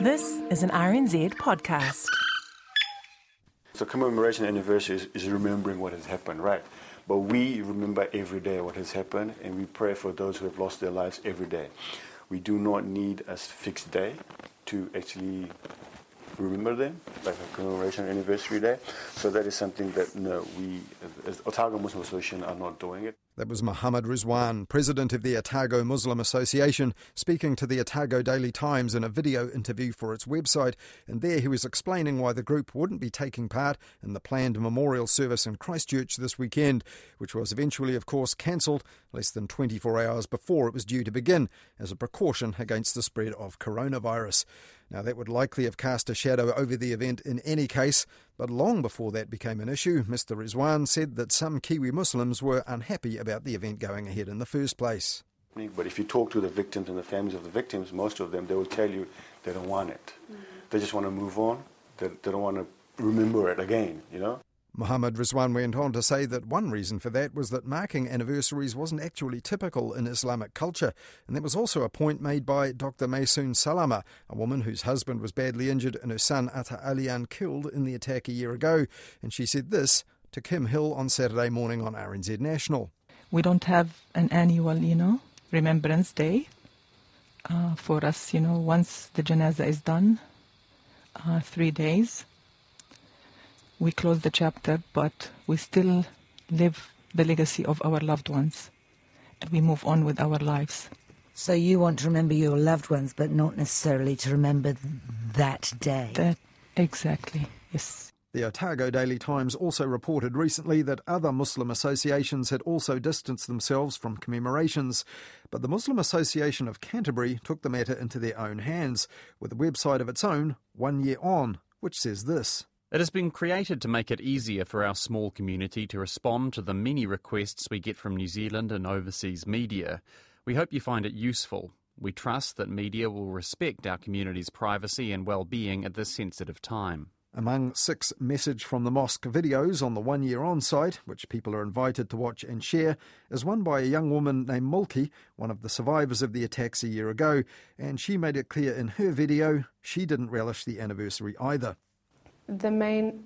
This is an RNZ podcast. So commemoration anniversary is, is remembering what has happened, right? But we remember every day what has happened, and we pray for those who have lost their lives every day. We do not need a fixed day to actually remember them, like a commemoration anniversary day. So that is something that no, we as Otago Muslim Association are not doing it. That was Muhammad Rizwan, president of the Otago Muslim Association, speaking to the Otago Daily Times in a video interview for its website. And there he was explaining why the group wouldn't be taking part in the planned memorial service in Christchurch this weekend, which was eventually, of course, cancelled less than 24 hours before it was due to begin as a precaution against the spread of coronavirus. Now, that would likely have cast a shadow over the event in any case, but long before that became an issue, Mr. Rizwan said that some Kiwi Muslims were unhappy about the event going ahead in the first place. But if you talk to the victims and the families of the victims, most of them, they will tell you they don't want it. Mm. They just want to move on. They, they don't want to remember it again, you know? Muhammad Rizwan went on to say that one reason for that was that marking anniversaries wasn't actually typical in Islamic culture, and that was also a point made by Dr. Maysoon Salama, a woman whose husband was badly injured and her son Atta Elayyan killed in the attack a year ago. And she said this to Kim Hill on Saturday morning on RNZ National. We don't have an annual, you know, Remembrance Day. Uh, for us, you know, once the janaza is done, uh, three days we close the chapter, but we still live the legacy of our loved ones and we move on with our lives. So you want to remember your loved ones, but not necessarily to remember that day? That, exactly, yes. The Otago Daily Times also reported recently that other Muslim associations had also distanced themselves from commemorations, but the Muslim Association of Canterbury took the matter into their own hands with a website of its own, One Year On, which says this. It has been created to make it easier for our small community to respond to the many requests we get from New Zealand and overseas media. We hope you find it useful. We trust that media will respect our community's privacy and well-being at this sensitive time. Among six Message from the Mosque videos on the One Year On site, which people are invited to watch and share, is one by a young woman named Mulki, one of the survivors of the attacks a year ago, and she made it clear in her video she didn't relish the anniversary either the main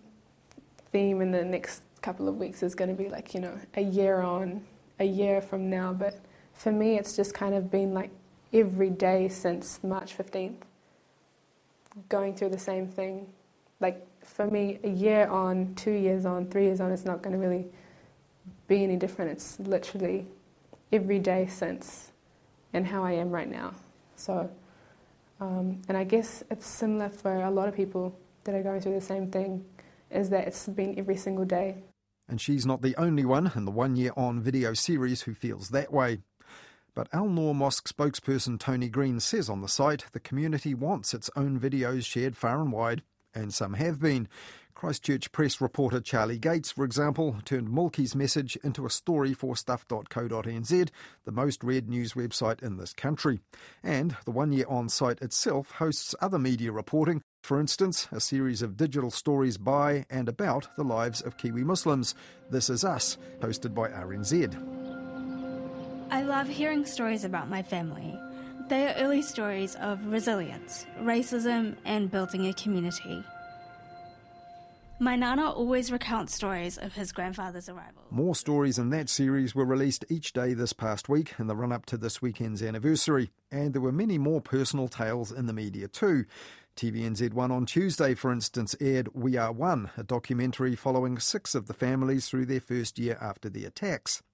theme in the next couple of weeks is going to be like, you know, a year on, a year from now. But for me, it's just kind of been like every day since March 15th, going through the same thing. Like for me, a year on, two years on, three years on, it's not going to really be any different. It's literally every day since and how I am right now. So, um, and I guess it's similar for a lot of people that are going through the same thing is that it's been every single day. And she's not the only one in the One Year On video series who feels that way. But Al Noor Mosque spokesperson Tony Green says on the site the community wants its own videos shared far and wide, and some have been. Christchurch Press reporter Charlie Gates, for example, turned Mulki's message into a story for stuff.co.nz, the most read news website in this country. And the one year on site itself hosts other media reporting, for instance, a series of digital stories by and about the lives of Kiwi Muslims. This is Us, hosted by RNZ. I love hearing stories about my family. They are early stories of resilience, racism, and building a community. My Nana always recounts stories of his grandfather's arrival. More stories in that series were released each day this past week in the run up to this weekend's anniversary. And there were many more personal tales in the media too. TVNZ1 on Tuesday, for instance, aired We Are One, a documentary following six of the families through their first year after the attacks.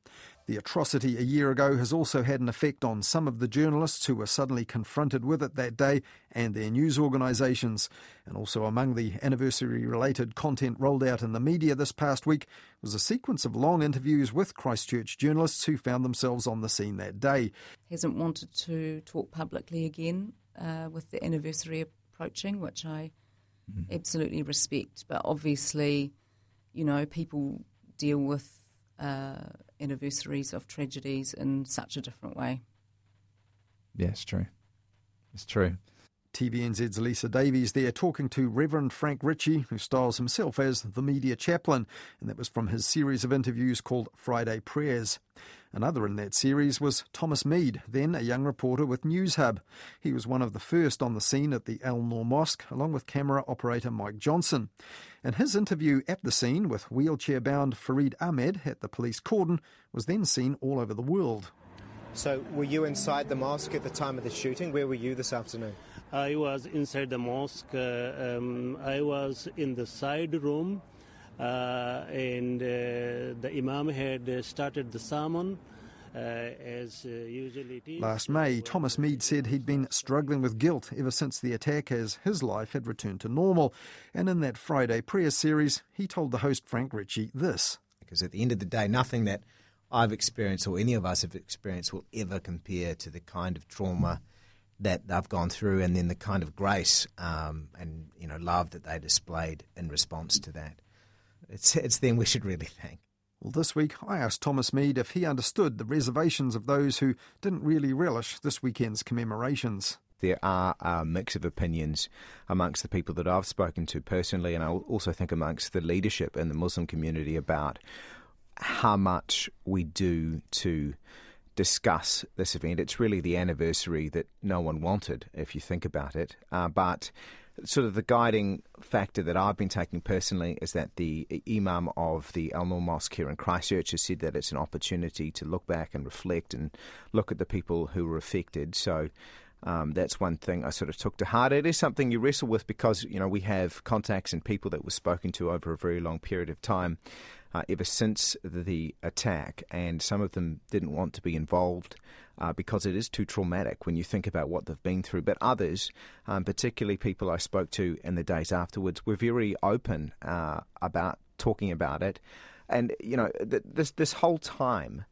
The atrocity a year ago has also had an effect on some of the journalists who were suddenly confronted with it that day and their news organisations. And also among the anniversary related content rolled out in the media this past week was a sequence of long interviews with Christchurch journalists who found themselves on the scene that day. Hasn't wanted to talk publicly again uh, with the anniversary approaching, which I mm. absolutely respect. But obviously, you know, people deal with uh, anniversaries of tragedies in such a different way. Yeah, it's true. It's true. TVNZ's Lisa Davies there talking to Reverend Frank Ritchie, who styles himself as the media chaplain, and that was from his series of interviews called Friday Prayers. Another in that series was Thomas Mead, then a young reporter with Newshub. He was one of the first on the scene at the Al Noor Mosque, along with camera operator Mike Johnson. And his interview at the scene with wheelchair bound Farid Ahmed at the police cordon was then seen all over the world. So, were you inside the mosque at the time of the shooting? Where were you this afternoon? I was inside the mosque. Uh, um, I was in the side room, uh, and uh, the Imam had started the sermon. Uh, as uh, usually it is. Last May, Thomas Mead said he'd been struggling with guilt ever since the attack as his life had returned to normal. And in that Friday prayer series, he told the host Frank Ritchie this. Because at the end of the day, nothing that I've experienced or any of us have experienced will ever compare to the kind of trauma that they've gone through, and then the kind of grace um, and you know love that they displayed in response to that. It's it's them we should really thank. Well, this week I asked Thomas Mead if he understood the reservations of those who didn't really relish this weekend's commemorations. There are a mix of opinions amongst the people that I've spoken to personally, and I also think amongst the leadership in the Muslim community about how much we do to discuss this event. It's really the anniversary that no one wanted, if you think about it. Uh, but sort of the guiding factor that I've been taking personally is that the Imam of the Al Noor Mosque here in Christchurch has said that it's an opportunity to look back and reflect and look at the people who were affected. So um, that's one thing I sort of took to heart. It is something you wrestle with because you know we have contacts and people that were spoken to over a very long period of time uh, ever since the attack, and some of them didn't want to be involved. Uh, because it is too traumatic when you think about what they've been through. But others, um, particularly people I spoke to in the days afterwards, were very open uh, about talking about it. And you know, th- this this whole time,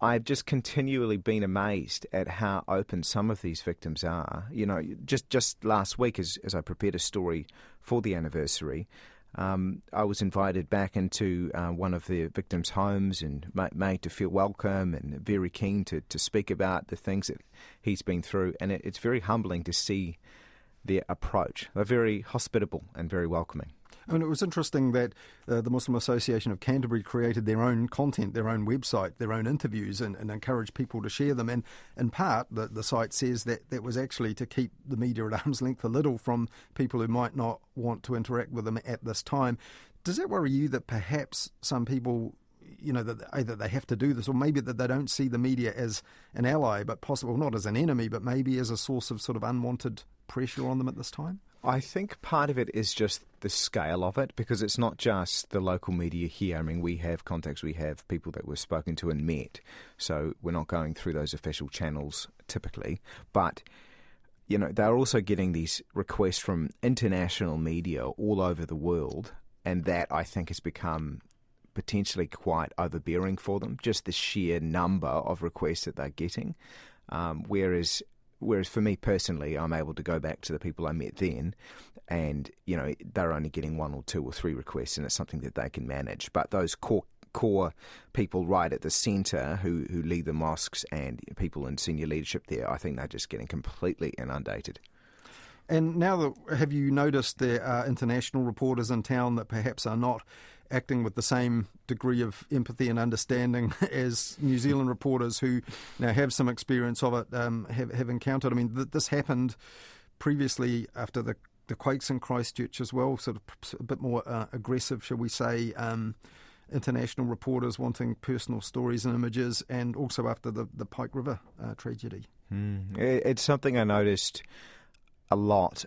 I've just continually been amazed at how open some of these victims are. You know, just just last week, as as I prepared a story for the anniversary, um, I was invited back into uh, one of the victims' homes and made to feel welcome and very keen to, to speak about the things that he's been through. And it, it's very humbling to see their approach. They're very hospitable and very welcoming. And it was interesting that uh, the Muslim Association of Canterbury created their own content, their own website, their own interviews, and, and encouraged people to share them. And in part, the, the site says that that was actually to keep the media at arm's length a little from people who might not want to interact with them at this time. Does that worry you that perhaps some people you know that either they have to do this or maybe that they don't see the media as an ally but possible not as an enemy but maybe as a source of sort of unwanted pressure on them at this time I think part of it is just the scale of it because it's not just the local media here. I mean, we have contacts, we have people that we've spoken to and met, so we're not going through those official channels typically. But you know, they're also getting these requests from international media all over the world, and that I think has become potentially quite overbearing for them. Just the sheer number of requests that they're getting. Um, whereas Whereas for me personally, I'm able to go back to the people I met then, and you know they're only getting one or two or three requests, and it's something that they can manage. But those core core people right at the centre who who lead the mosques and people in senior leadership there, I think they're just getting completely inundated. And now, that, have you noticed there are international reporters in town that perhaps are not acting with the same degree of empathy and understanding as New Zealand reporters who now have some experience of it um, have, have encountered. I mean, th- this happened previously after the the quakes in Christchurch as well, sort of a bit more uh, aggressive, shall we say. Um, international reporters wanting personal stories and images, and also after the, the Pike River uh, tragedy. Mm. It's something I noticed a lot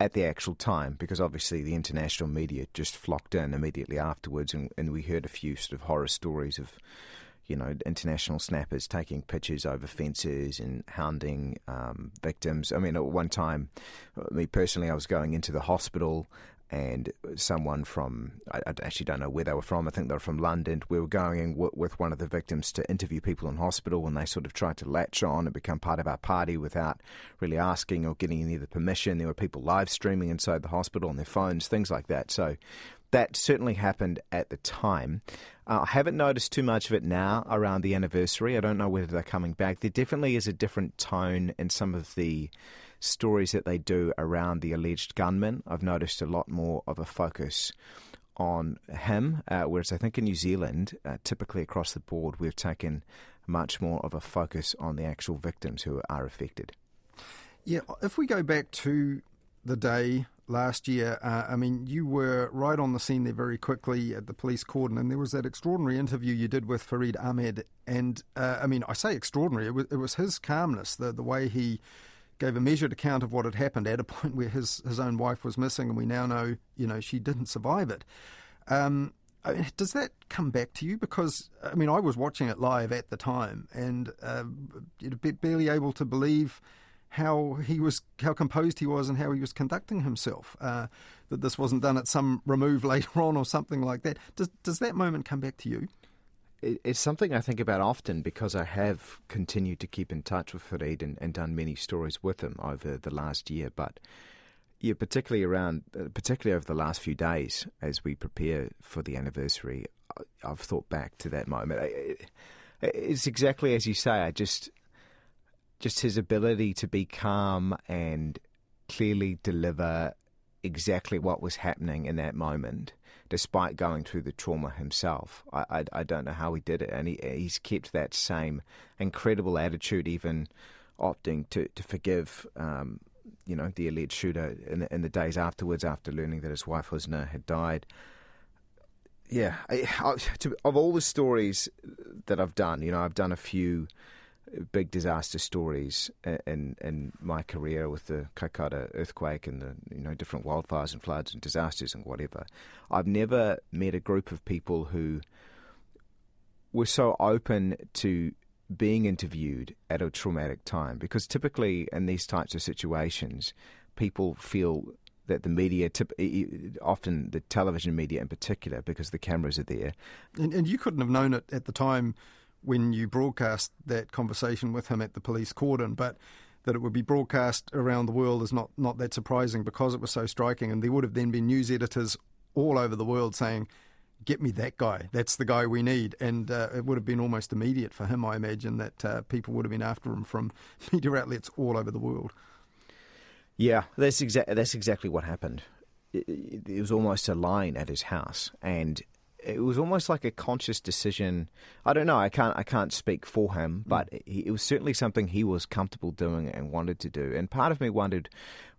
at the actual time because obviously the international media just flocked in immediately afterwards and, and we heard a few sort of horror stories of you know international snappers taking pictures over fences and hounding um, victims. I mean at one time me personally i was going into the hospital and someone from I, I, actually don't know where they were from. I think they were from London. We were going w- with one of the victims to interview people in hospital, and they sort of tried to latch on and become part of our party without really asking or getting any of the permission. There were people live streaming inside the hospital on their phones, things like that. So that certainly happened at the time. Uh, I haven't noticed too much of it now around the anniversary. I don't know whether they're coming back. There definitely is a different tone in some of the stories that they do around the alleged gunman. I've noticed a lot more of a focus on him, uh, whereas I think in New Zealand, uh, typically across the board, we've taken much more of a focus on the actual victims who are affected. Yeah, if we go back to the day last year, uh, I mean, you were right on the scene there very quickly at the police cordon, and there was that extraordinary interview you did with Farid Ahmed. And uh, I mean, I say extraordinary, it was, it was his calmness, the, the way he gave a measured account of what had happened at a point where his, his own wife was missing, and we now know, you know, she didn't survive it. Um, I mean, does that come back to you? Because I mean, I was watching it live at the time and uh, barely able to believe how he was, how composed he was, and how he was conducting himself. Uh, that this wasn't done at some remove later on or something like that. Does does that moment come back to you? It's something I think about often because I have continued to keep in touch with Farid and, and done many stories with him over the last year, but yeah, particularly around, uh, particularly over the last few days as we prepare for the anniversary, I've thought back to that moment. It's exactly as you say. I just, just his ability to be calm and clearly deliver exactly what was happening in that moment, despite going through the trauma himself. I, I, I don't know how he did it, and he, he's kept that same incredible attitude, even opting to to forgive um, you know, the alleged shooter in the, in the days afterwards, after learning that his wife Husna had died. Yeah, I, I, to, of all the stories that I've done, you know, I've done a few big disaster stories in in my career with the Kaikōura earthquake and the you know different wildfires and floods and disasters and whatever. I've never met a group of people who were so open to being interviewed at a traumatic time because typically in these types of situations, people feel that the media, often the television media in particular, because the cameras are there. And, and, you couldn't have known it at the time when you broadcast that conversation with him at the police cordon, but that it would be broadcast around the world is not, not that surprising because it was so striking. And there would have then been news editors all over the world saying, get me that guy. That's the guy we need. And uh, it would have been almost immediate for him, I imagine, that uh, people would have been after him from media outlets all over the world. Yeah, that's, exa- that's exactly what happened. It, it was almost a line at his house, and it was almost like a conscious decision. I don't know. I can't. I can't speak for him, mm. but it, it was certainly something he was comfortable doing and wanted to do. And part of me wondered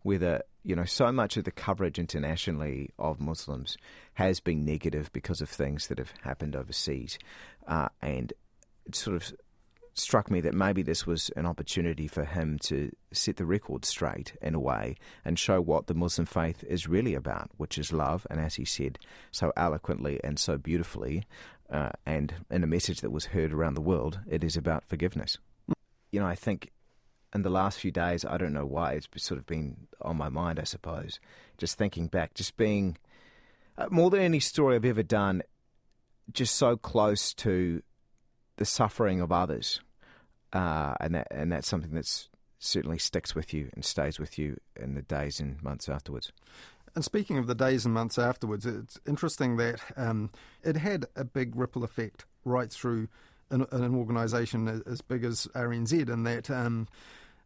whether you know so much of the coverage internationally of Muslims has been negative because of things that have happened overseas, uh, and sort of struck me that maybe this was an opportunity for him to set the record straight in a way and show what the Muslim faith is really about, which is love, and as he said so eloquently and so beautifully, uh, and in a message that was heard around the world, it is about forgiveness. You know, I think in the last few days, I don't know why, it's sort of been on my mind, I suppose. Just thinking back, just being uh, more than any story I've ever done, just so close to the suffering of others. Uh, and that and that's something that's certainly sticks with you and stays with you in the days and months afterwards. And speaking of the days and months afterwards, it's interesting that um, it had a big ripple effect right through an, an organisation as big as RNZ, and that um,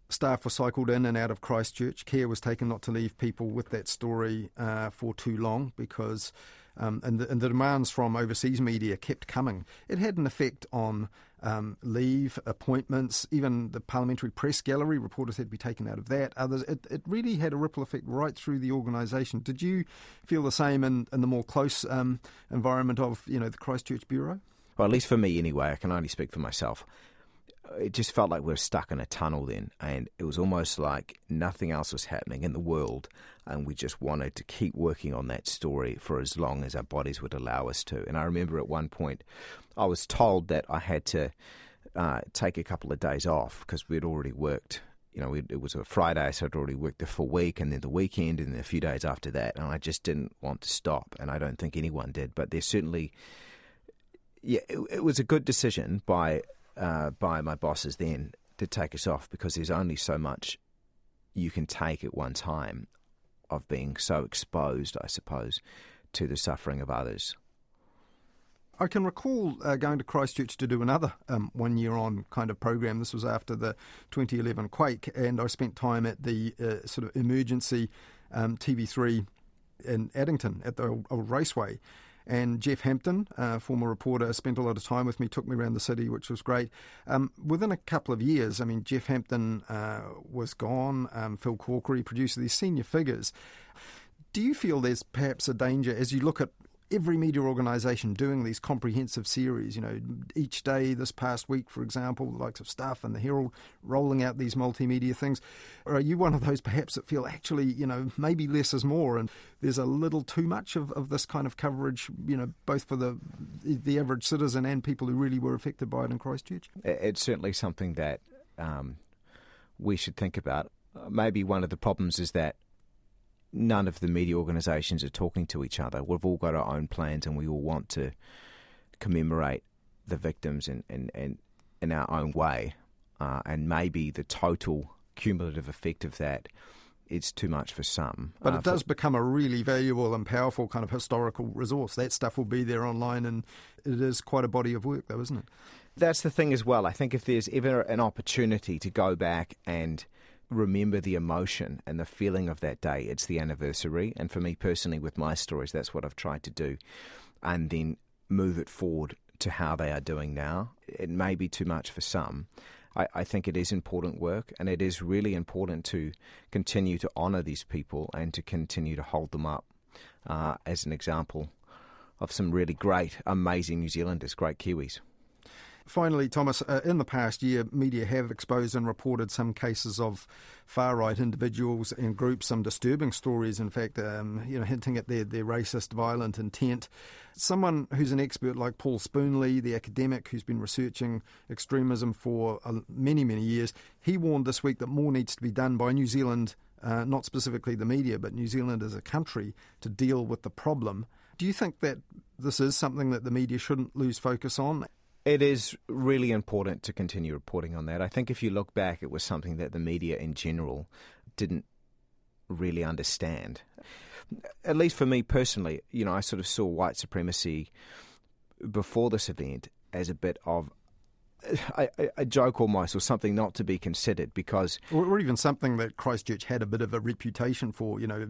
staff were cycled in and out of Christchurch. Care was taken not to leave people with that story uh, for too long because. Um, and, the, and, the, demands from overseas media kept coming. It had an effect on um, leave, appointments, even the parliamentary press gallery. Reporters had to be taken out of that. Others, it, it really had a ripple effect right through the organisation. Did you feel the same in, in the more close um, environment of you know the Christchurch bureau? Well, at least for me, anyway. I can only speak for myself it just felt like we were stuck in a tunnel then, and it was almost like nothing else was happening in the world, and we just wanted to keep working on that story for as long as our bodies would allow us to. And I remember at one point, I was told that I had to uh, take a couple of days off because we'd already worked. You know, it was a Friday, so I'd already worked the full week, and then the weekend, and then a few days after that, and I just didn't want to stop, and I don't think anyone did. But there's certainly, yeah, it, it was a good decision by uh, by my bosses then to take us off because there's only so much you can take at one time of being so exposed, I suppose, to the suffering of others. I can recall uh, going to Christchurch to do another um, one year on kind of program. This was after the 2011 quake, and I spent time at the uh, sort of emergency um, TV3 in Addington at the old, old raceway. And Jeff Hampton, uh, former reporter, spent a lot of time with me, took me around the city, which was great. Um, within a couple of years, I mean, Jeff Hampton uh, was gone, um, Phil Corkery, producer, these senior figures. Do you feel there's perhaps a danger as you look at every media organisation doing these comprehensive series. You know, each day this past week, for example, the likes of Stuff and the Herald rolling out these multimedia things. Or are you one of those perhaps that feel actually, you know, maybe less is more, and there's a little too much of, of this kind of coverage, you know, both for the the average citizen and people who really were affected by it in Christchurch? It's certainly something that um, we should think about. Maybe one of the problems is that none of the media organisations are talking to each other. We've all got our own plans and we all want to commemorate the victims in, in, in, in our own way. Uh, and maybe the total cumulative effect of that is too much for some. But uh, it does for, become a really valuable and powerful kind of historical resource. That stuff will be there online, and it is quite a body of work, though, isn't it? That's the thing as well. I think if there's ever an opportunity to go back and remember the emotion and the feeling of that day. It's the anniversary. And for me personally, with my stories, that's what I've tried to do. And then move it forward to how they are doing now. It may be too much for some. I, I think it is important work, and it is really important to continue to honour these people and to continue to hold them up uh, as an example of some really great, amazing New Zealanders, great Kiwis. Finally, Thomas, uh, in the past year, media have exposed and reported some cases of far right individuals and groups, some disturbing stories, in fact, um, you know, hinting at their, their racist, violent intent. Someone who's an expert like Paul Spoonley, the academic who's been researching extremism for uh, many, many years, he warned this week that more needs to be done by New Zealand, uh, not specifically the media, but New Zealand as a country, to deal with the problem. Do you think that this is something that the media shouldn't lose focus on? It is really important to continue reporting on that. I think if you look back, it was something that the media in general didn't really understand. At least for me personally, you know, I sort of saw white supremacy before this event as a bit of a, a, joke almost, or something not to be considered, because or, or, even something that Christchurch had a bit of a reputation for, you know,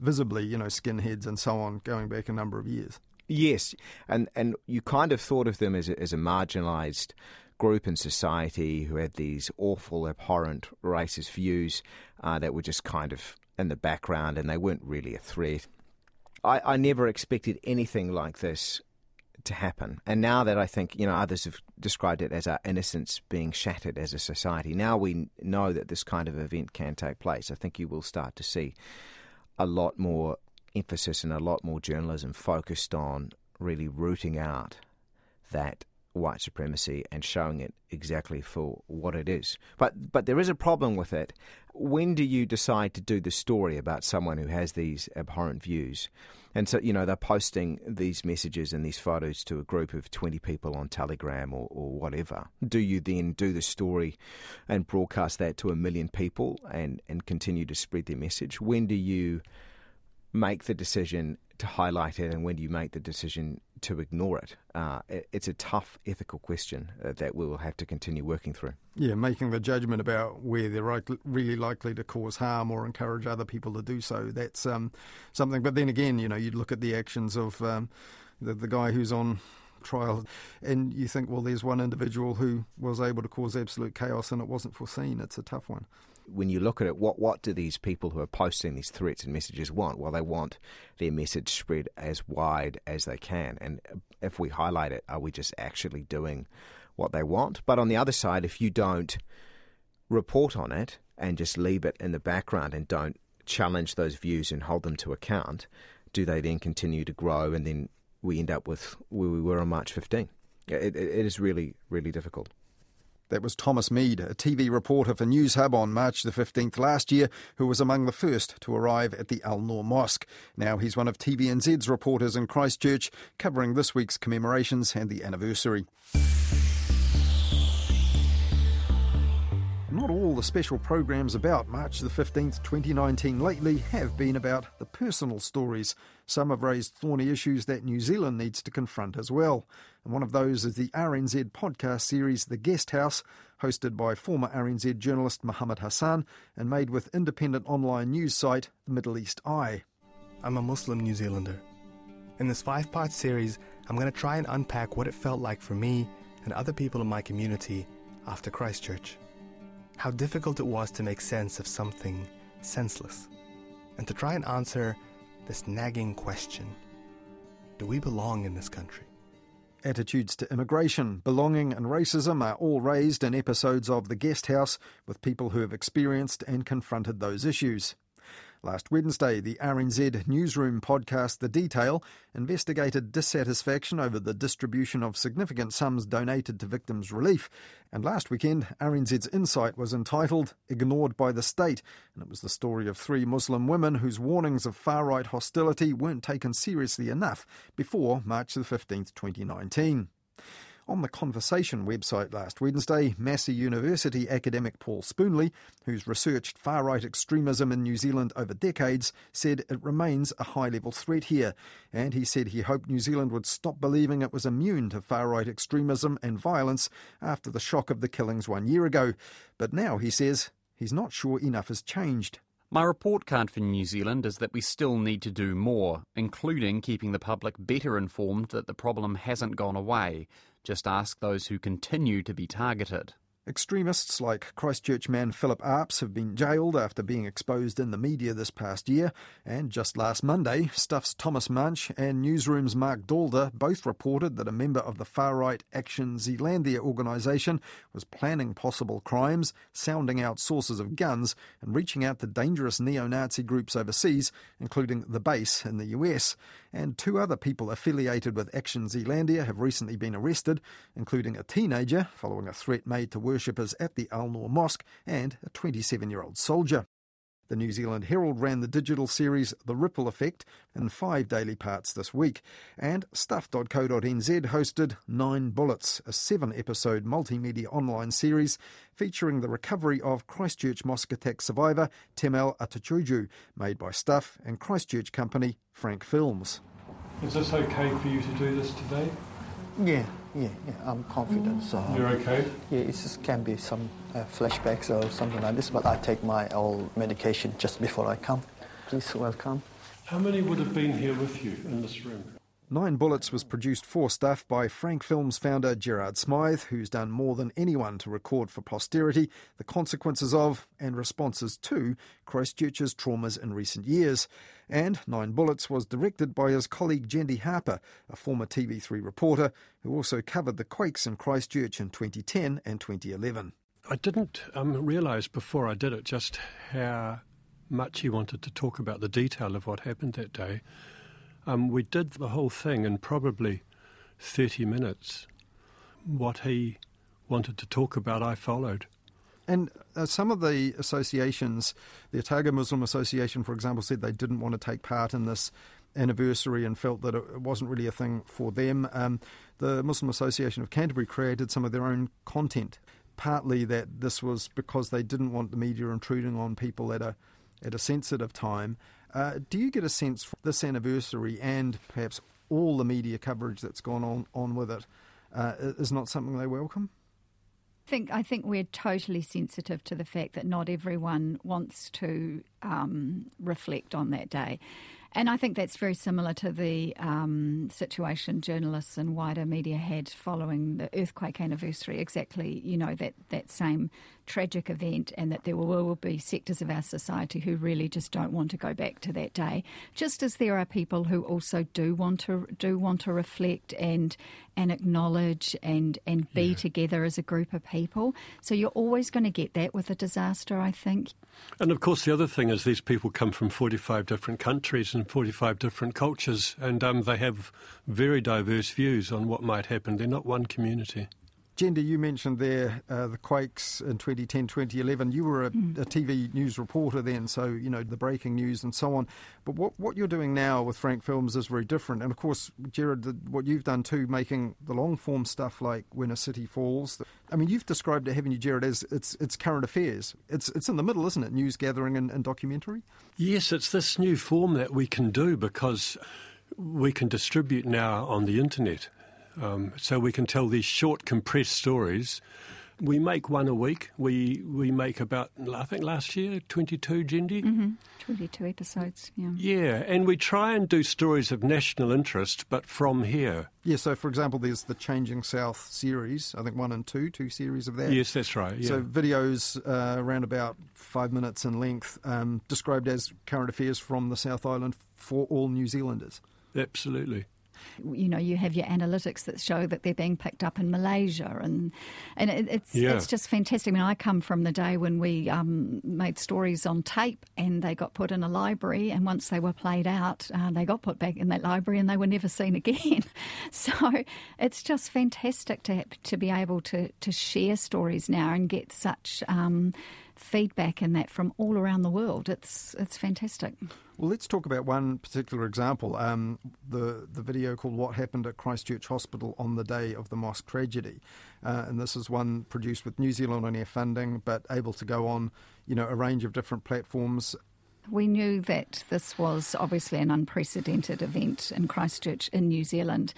visibly, you know, skinheads and so on, going back a number of years. Yes, and and you kind of thought of them as a, as a marginalised group in society who had these awful, abhorrent racist views uh, that were just kind of in the background, and they weren't really a threat. I, I never expected anything like this to happen. And now that I think, you know, others have described it as our innocence being shattered as a society, now we know that this kind of event can take place. I think you will start to see a lot more emphasis and a lot more journalism focused on really rooting out that white supremacy and showing it exactly for what it is. But but there is a problem with it. When do you decide to do the story about someone who has these abhorrent views? And so, you know, they're posting these messages and these photos to a group of 20 people on Telegram or, or whatever. Do you then do the story and broadcast that to a million people and, and continue to spread their message? When do you make the decision to highlight it and when do you make the decision to ignore it? Uh, it's a tough ethical question uh, that we will have to continue working through. Yeah, making the judgment about where they're right, really likely to cause harm or encourage other people to do so. That's um, something. But then again, you know, you look at the actions of um, the, the guy who's on trial and you think, well, there's one individual who was able to cause absolute chaos and it wasn't foreseen. It's a tough one when you look at it, what what do these people who are posting these threats and messages want? Well, they want their message spread as wide as they can. And if we highlight it, are we just actually doing what they want? But on the other side, if you don't report on it and just leave it in the background and don't challenge those views and hold them to account, do they then continue to grow and then we end up with where we were on March 15? It, it, it is really, really difficult. That was Thomas Mead, a TV reporter for Newshub on March the 15th last year, who was among the first to arrive at the Al Noor Mosque. Now he's one of TVNZ's reporters in Christchurch, covering this week's commemorations and the anniversary. Not all the special programs about March the 15th, 2019 lately have been about the personal stories. Some have raised thorny issues that New Zealand needs to confront as well. And one of those is the RNZ podcast series The Guest House, hosted by former RNZ journalist Mohammed Hassan and made with independent online news site The Middle East Eye. I'm a Muslim New Zealander. In this five part series, I'm going to try and unpack what it felt like for me and other people in my community after Christchurch. How difficult it was to make sense of something senseless, and to try and answer this nagging question Do we belong in this country? Attitudes to immigration, belonging, and racism are all raised in episodes of The Guest House with people who have experienced and confronted those issues. Last Wednesday, the RNZ Newsroom podcast The Detail investigated dissatisfaction over the distribution of significant sums donated to victims' relief. And last weekend, RNZ's Insight was entitled Ignored by the State, and it was the story of three Muslim women whose warnings of far right hostility weren't taken seriously enough before March the 15th, 2019. On the Conversation website last Wednesday, Massey University academic Paul Spoonley, who's researched far right extremism in New Zealand over decades, said it remains a high level threat here. And he said he hoped New Zealand would stop believing it was immune to far right extremism and violence after the shock of the killings one year ago. But now, he says, he's not sure enough has changed. My report card for New Zealand is that we still need to do more, including keeping the public better informed that the problem hasn't gone away. Just ask those who continue to be targeted. Extremists like Christchurch man Philip Arps have been jailed after being exposed in the media this past year. And just last Monday, Stuff's Thomas Manch and Newsroom's Marc Daalder both reported that a member of the far right Action Zealandia organisation was planning possible crimes, sounding out sources of guns, and reaching out to dangerous neo Nazi groups overseas, including the base in the US. And two other people affiliated with Action Zealandia have recently been arrested, including a teenager following a threat made to worshippers at the Al Noor Mosque and a 27 year old soldier. The New Zealand Herald ran the digital series The Ripple Effect in five daily parts this week, and Stuff.co.nz hosted Nine Bullets, a seven episode multimedia online series featuring the recovery of Christchurch mosque attack survivor Temel Atacocugu, made by Stuff and Christchurch company Frank Films. Is this okay for you to do this today? Yeah, yeah, yeah. I'm confident. So You're okay? Yeah, it just can be some uh, flashbacks or something like this, but I take my old medication just before I come. Please welcome. How many would have been here with you in this room? Nine Bullets was produced for Stuff by Frank Films founder Gerard Smythe, who's done more than anyone to record for posterity the consequences of and responses to Christchurch's traumas in recent years. And Nine Bullets was directed by his colleague Jendi Harper, a former TV3 reporter who also covered the quakes in Christchurch in 2010 and 2011. I didn't um, realise before I did it just how much he wanted to talk about the detail of what happened that day. Um, we did the whole thing in probably 30 minutes. What he wanted to talk about, I followed. And uh, some of the associations, the Otago Muslim Association, for example, said they didn't want to take part in this anniversary and felt that it wasn't really a thing for them. Um, the Muslim Association of Canterbury created some of their own content, partly that this was because they didn't want the media intruding on people at a at a sensitive time. Uh, do you get a sense from this anniversary and perhaps all the media coverage that's gone on, on with it uh, is not something they welcome? I think I think we're totally sensitive to the fact that not everyone wants to um, reflect on that day. And I think that's very similar to the um, situation journalists and wider media had following the earthquake anniversary. Exactly, you know that that same tragic event, and that there will, be sectors of our society who really just don't want to go back to that day. Just as there are people who also do want to do want to reflect and and acknowledge and and be yeah. together as a group of people. So you're always going to get that with a disaster, I think. And of course, the other thing is these people come from 45 different countries and 45 different cultures, and um, they have very diverse views on what might happen. They're not one community. Jendi, you mentioned there uh, the quakes in 2010, 2011. You were a, mm. a, TV news reporter then, so you know the breaking news and so on. But what what you're doing now with Frank Films is very different. And of course, Gerard, the, what you've done too, making the long form stuff like When a City Falls. I mean, you've described it, haven't you, Gerard, as it's it's current affairs. It's it's in the middle, isn't it? News gathering and, and documentary. Yes, it's this new form that we can do because we can distribute now on the internet. Um, so we can tell these short, compressed stories. We make one a week. We we make about I think last year twenty two Jendi. Mm-hmm. Twenty two episodes. Yeah. Yeah, and we try and do stories of national interest, but from here. Yeah. So, for example, there's the Changing South series. I think one and two, two series of that. Yes, that's right. Yeah. So videos uh, around about five minutes in length, um, described as current affairs from the South Island for all New Zealanders. Absolutely you know you have your analytics that show that they're being picked up in Malaysia and and it, it's yeah. it's just fantastic. I mean, I come from the day when we um, made stories on tape and they got put in a library, and once they were played out, uh, they got put back in that library and they were never seen again. so it's just fantastic to to be able to to share stories now and get such. Um, feedback and that from all around the world. It's it's fantastic. Well, let's talk about one particular example. Um, the the video called "What Happened at Christchurch Hospital on the Day of the Mosque Tragedy," uh, and this is one produced with New Zealand on air funding, but able to go on, you know, a range of different platforms. We knew that this was obviously an unprecedented event in Christchurch in New Zealand.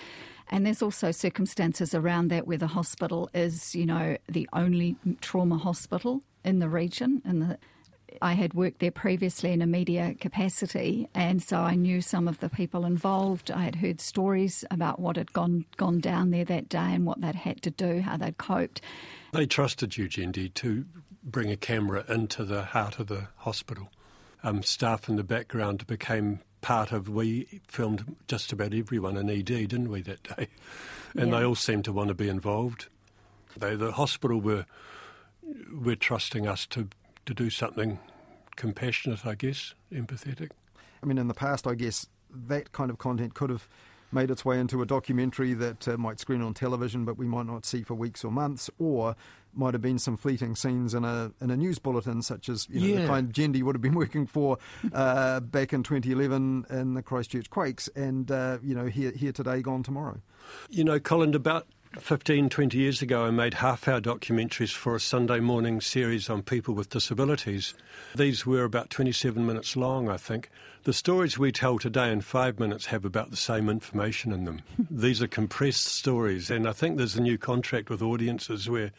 And there's also circumstances around that where the hospital is, you know, the only trauma hospital in the region. In the, I had worked there previously in a media capacity, and so I knew some of the people involved. I had heard stories about what had gone gone down there that day and what they'd had to do, how they'd coped. They trusted you, Jendi, to bring a camera into the heart of the hospital. Um, staff in the background became part of. We filmed just about everyone in ED, didn't we, that day? And yeah. they all seemed to want to be involved. They, the hospital were were trusting us to to do something compassionate, I guess, empathetic. I mean, in the past, I guess that kind of content could have made its way into a documentary that uh, might screen on television, but we might not see for weeks or months, or might have been some fleeting scenes in a in a news bulletin, such as you know, yeah. the kind Jendi would have been working for uh, back in 2011 in the Christchurch quakes, and uh, you know here here today, gone tomorrow. You know, Colin, about 15, 20 years ago, I made half hour documentaries for a Sunday morning series on people with disabilities. These were about 27 minutes long, I think. The stories we tell today in five minutes have about the same information in them. These are compressed stories, and I think there's a new contract with audiences where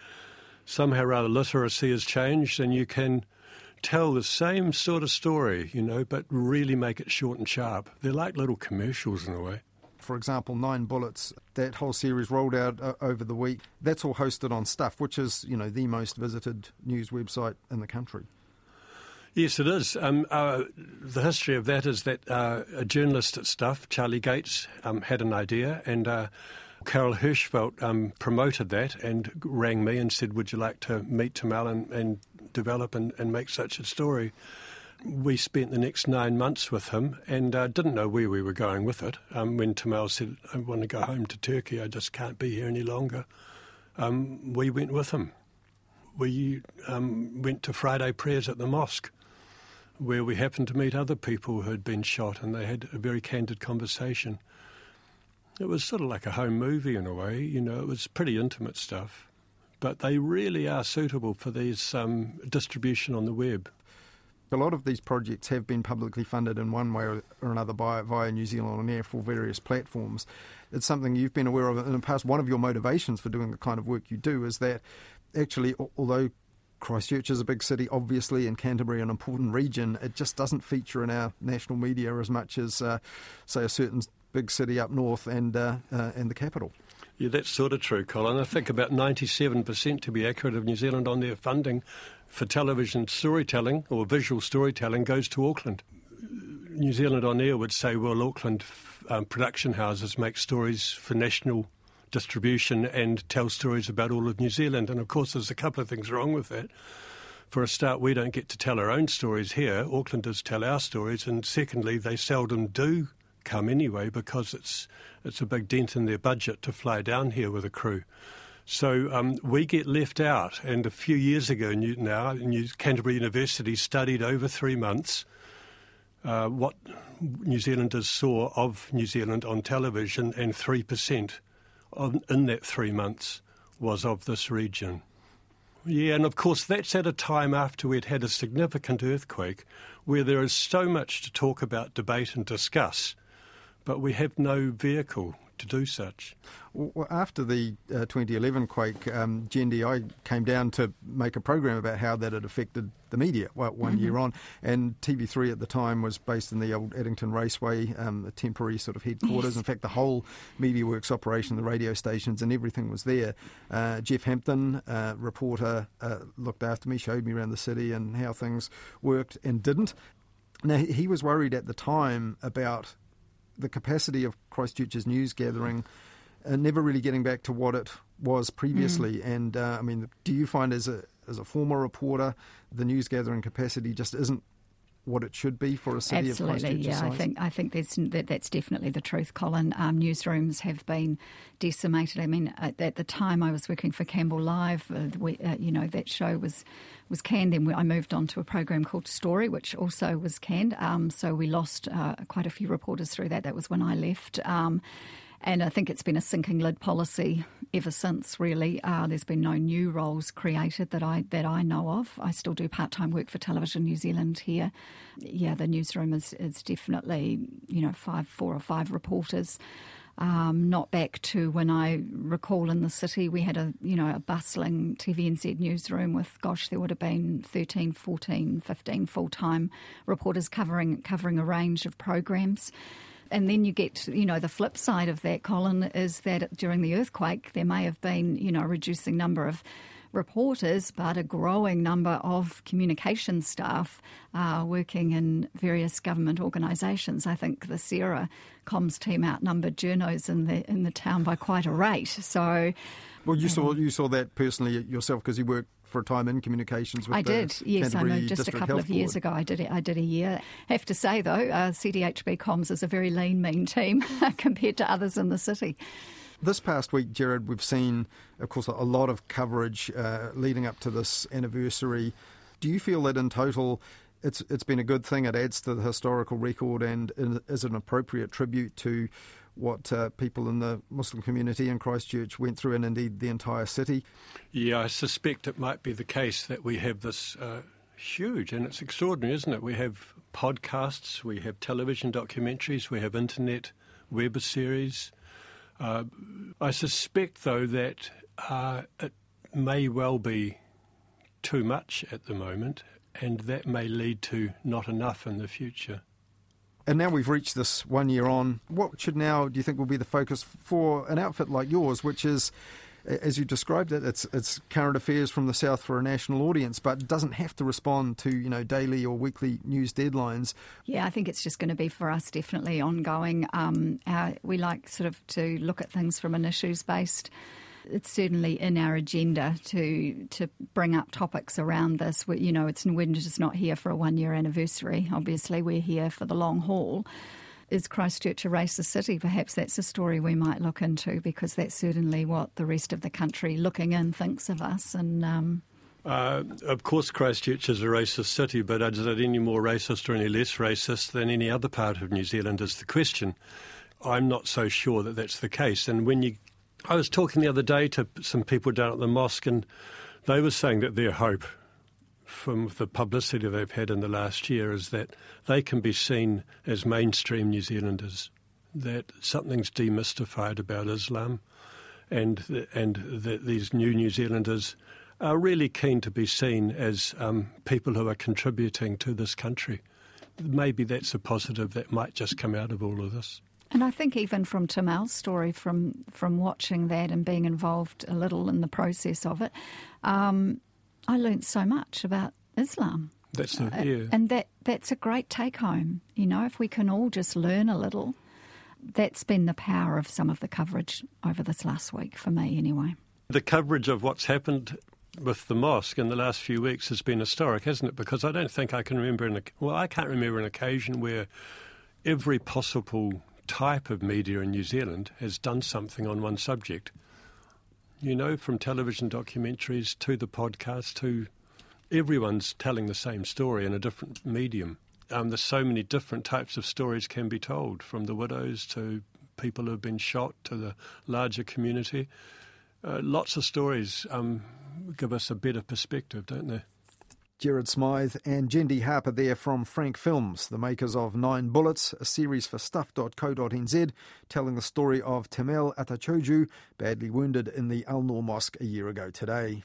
somehow or other literacy has changed and you can tell the same sort of story, you know, but really make it short and sharp. They're like little commercials in a way for example, Nine Bullets, that whole series rolled out uh, over the week. That's all hosted on Stuff, which is, you know, the most visited news website in the country. Yes, it is. Um, uh, the history of that is that uh, a journalist at Stuff, Charlie Gates, um, had an idea, and uh, Carol Hirschfeld um, promoted that and rang me and said, "Would you like to meet Temel and, and develop and, and make such a story?" We spent the next nine months with him and uh, didn't know where we were going with it. Um, when Temel said, I want to go home to Turkey, I just can't be here any longer, um, we went with him. We um, went to Friday prayers at the mosque where we happened to meet other people who had been shot and they had a very candid conversation. It was sort of like a home movie in a way, you know, it was pretty intimate stuff. But they really are suitable for these um, distribution on the web a lot of these projects have been publicly funded in one way or another by, via New Zealand on Air for various platforms. It's something you've been aware of in the past. One of your motivations for doing the kind of work you do is that actually, although Christchurch is a big city, obviously, and Canterbury an important region, it just doesn't feature in our national media as much as, uh, say, a certain big city up north and, uh, uh, and the capital. Yeah, that's sort of true, Colin. I think about 97%, to be accurate, of New Zealand on Air funding for television storytelling or visual storytelling goes to Auckland. New Zealand on air would say, well, Auckland um, production houses make stories for national distribution and tell stories about all of New Zealand. And of course, there's a couple of things wrong with that. For a start, we don't get to tell our own stories here. Aucklanders tell our stories. And secondly, they seldom do come anyway because it's, it's a big dent in their budget to fly down here with a crew. So um, we get left out. And a few years ago now, New Canterbury University studied over three months uh, what New Zealanders saw of New Zealand on television, and 3% of, in that three months was of this region. Yeah, and of course, that's at a time after we'd had a significant earthquake where there is so much to talk about, debate, and discuss, but we have no vehicle to do such. Well, after the uh, 2011 quake, um, Jendi came down to make a program about how that had affected the media well, one mm-hmm. year on. And TV3 at the time was based in the old Addington Raceway, um, a temporary sort of headquarters. Yes. In fact, the whole MediaWorks operation, the radio stations, and everything was there. Uh, Jeff Hampton, uh, reporter, uh, looked after me, showed me around the city and how things worked and didn't. Now, he was worried at the time about the capacity of Christchurch's news gathering and never really getting back to what it was previously. Mm. And uh, I mean, do you find as a as a former reporter, the news gathering capacity just isn't what it should be for a city Absolutely, of yeah. Size? I think I think that's that, that's definitely the truth, Colin. Um, newsrooms have been decimated. I mean, at, at, the time I was working for Campbell Live, uh, we, uh, you know, that show was was canned. Then I moved on to a program called Story, which also was canned. Um, so we lost uh, quite a few reporters through that. That was when I left. Um, and I think it's been a sinking lid policy ever since. Really, uh, there's been no new roles created that I that I know of. I still do part time work for Television New Zealand here. Yeah, the newsroom is is definitely you know five, four or five reporters. Um, not back to when I recall in the city we had a you know a bustling TVNZ newsroom with gosh there would have been 13, 14, 15 full time reporters covering covering a range of programs. And then you get, you know, the flip side of that, Colin, is that during the earthquake, there may have been, you know, a reducing number of reporters, but a growing number of communication staff uh, working in various government organisations. I think the CERA comms team outnumbered journos in the in the town by quite a rate. So, well, you saw you saw that personally yourself because you worked for a time in communications I did, yes. I moved just District a couple of years ago. I did it. I did a year. Have to say though, uh, CDHB Comms is a very lean, mean team compared to others in the city. This past week, Gerard, we've seen, of course, a lot of coverage uh, leading up to this anniversary. Do you feel that in total, it's it's been a good thing? It adds to the historical record and is an appropriate tribute to what uh, people in the Muslim community in Christchurch went through, and indeed the entire city. Yeah, I suspect it might be the case that we have this uh, huge, and it's extraordinary, isn't it? We have podcasts, we have television documentaries, we have internet web series. Uh, I suspect, though, that uh, it may well be too much at the moment, and that may lead to not enough in the future. And now we've reached this one year on. What should now, do you think, will be the focus for an outfit like yours, which is, as you described it, it's it's current affairs from the south for a national audience, but doesn't have to respond to you know daily or weekly news deadlines. Yeah, I think it's just going to be for us definitely ongoing. Um, our, we like sort of to look at things from an issues based it's certainly in our agenda to to bring up topics around this. We, you know, it's we're just not here for a one year anniversary. Obviously, we're here for the long haul. Is Christchurch a racist city? Perhaps that's a story we might look into because that's certainly what the rest of the country looking in thinks of us. And um, uh, of course, Christchurch is a racist city, but is it any more racist or any less racist than any other part of New Zealand? Is the question. I'm not so sure that that's the case. And when you I was talking the other day to some people down at the mosque, and they were saying that their hope from the publicity they've had in the last year is that they can be seen as mainstream New Zealanders, that something's demystified about Islam, and and that these new New Zealanders are really keen to be seen as um, people who are contributing to this country. Maybe that's a positive that might just come out of all of this. And I think even from Temel's story, from from watching that and being involved a little in the process of it, um, I learnt so much about Islam. That's uh, yeah. and that that's a great take home. You know, if we can all just learn a little, that's been the power of some of the coverage over this last week for me, anyway. The coverage of what's happened with the mosque in the last few weeks has been historic, hasn't it? Because I don't think I can remember an well, I can't remember an occasion where every possible type of media in New Zealand has done something on one subject. You know, from television documentaries to the podcast to everyone's telling the same story in a different medium. Um, there's so many different types of stories can be told, from the widows to people who have been shot to the larger community. Uh, lots of stories um, give us a better perspective, don't they? Gerard Smyth and Jendi Harper there from Frank Films, the makers of Nine Bullets, a series for stuff.co.nz, telling the story of Temel Atacocugu, badly wounded in the Al Noor Mosque a year ago today.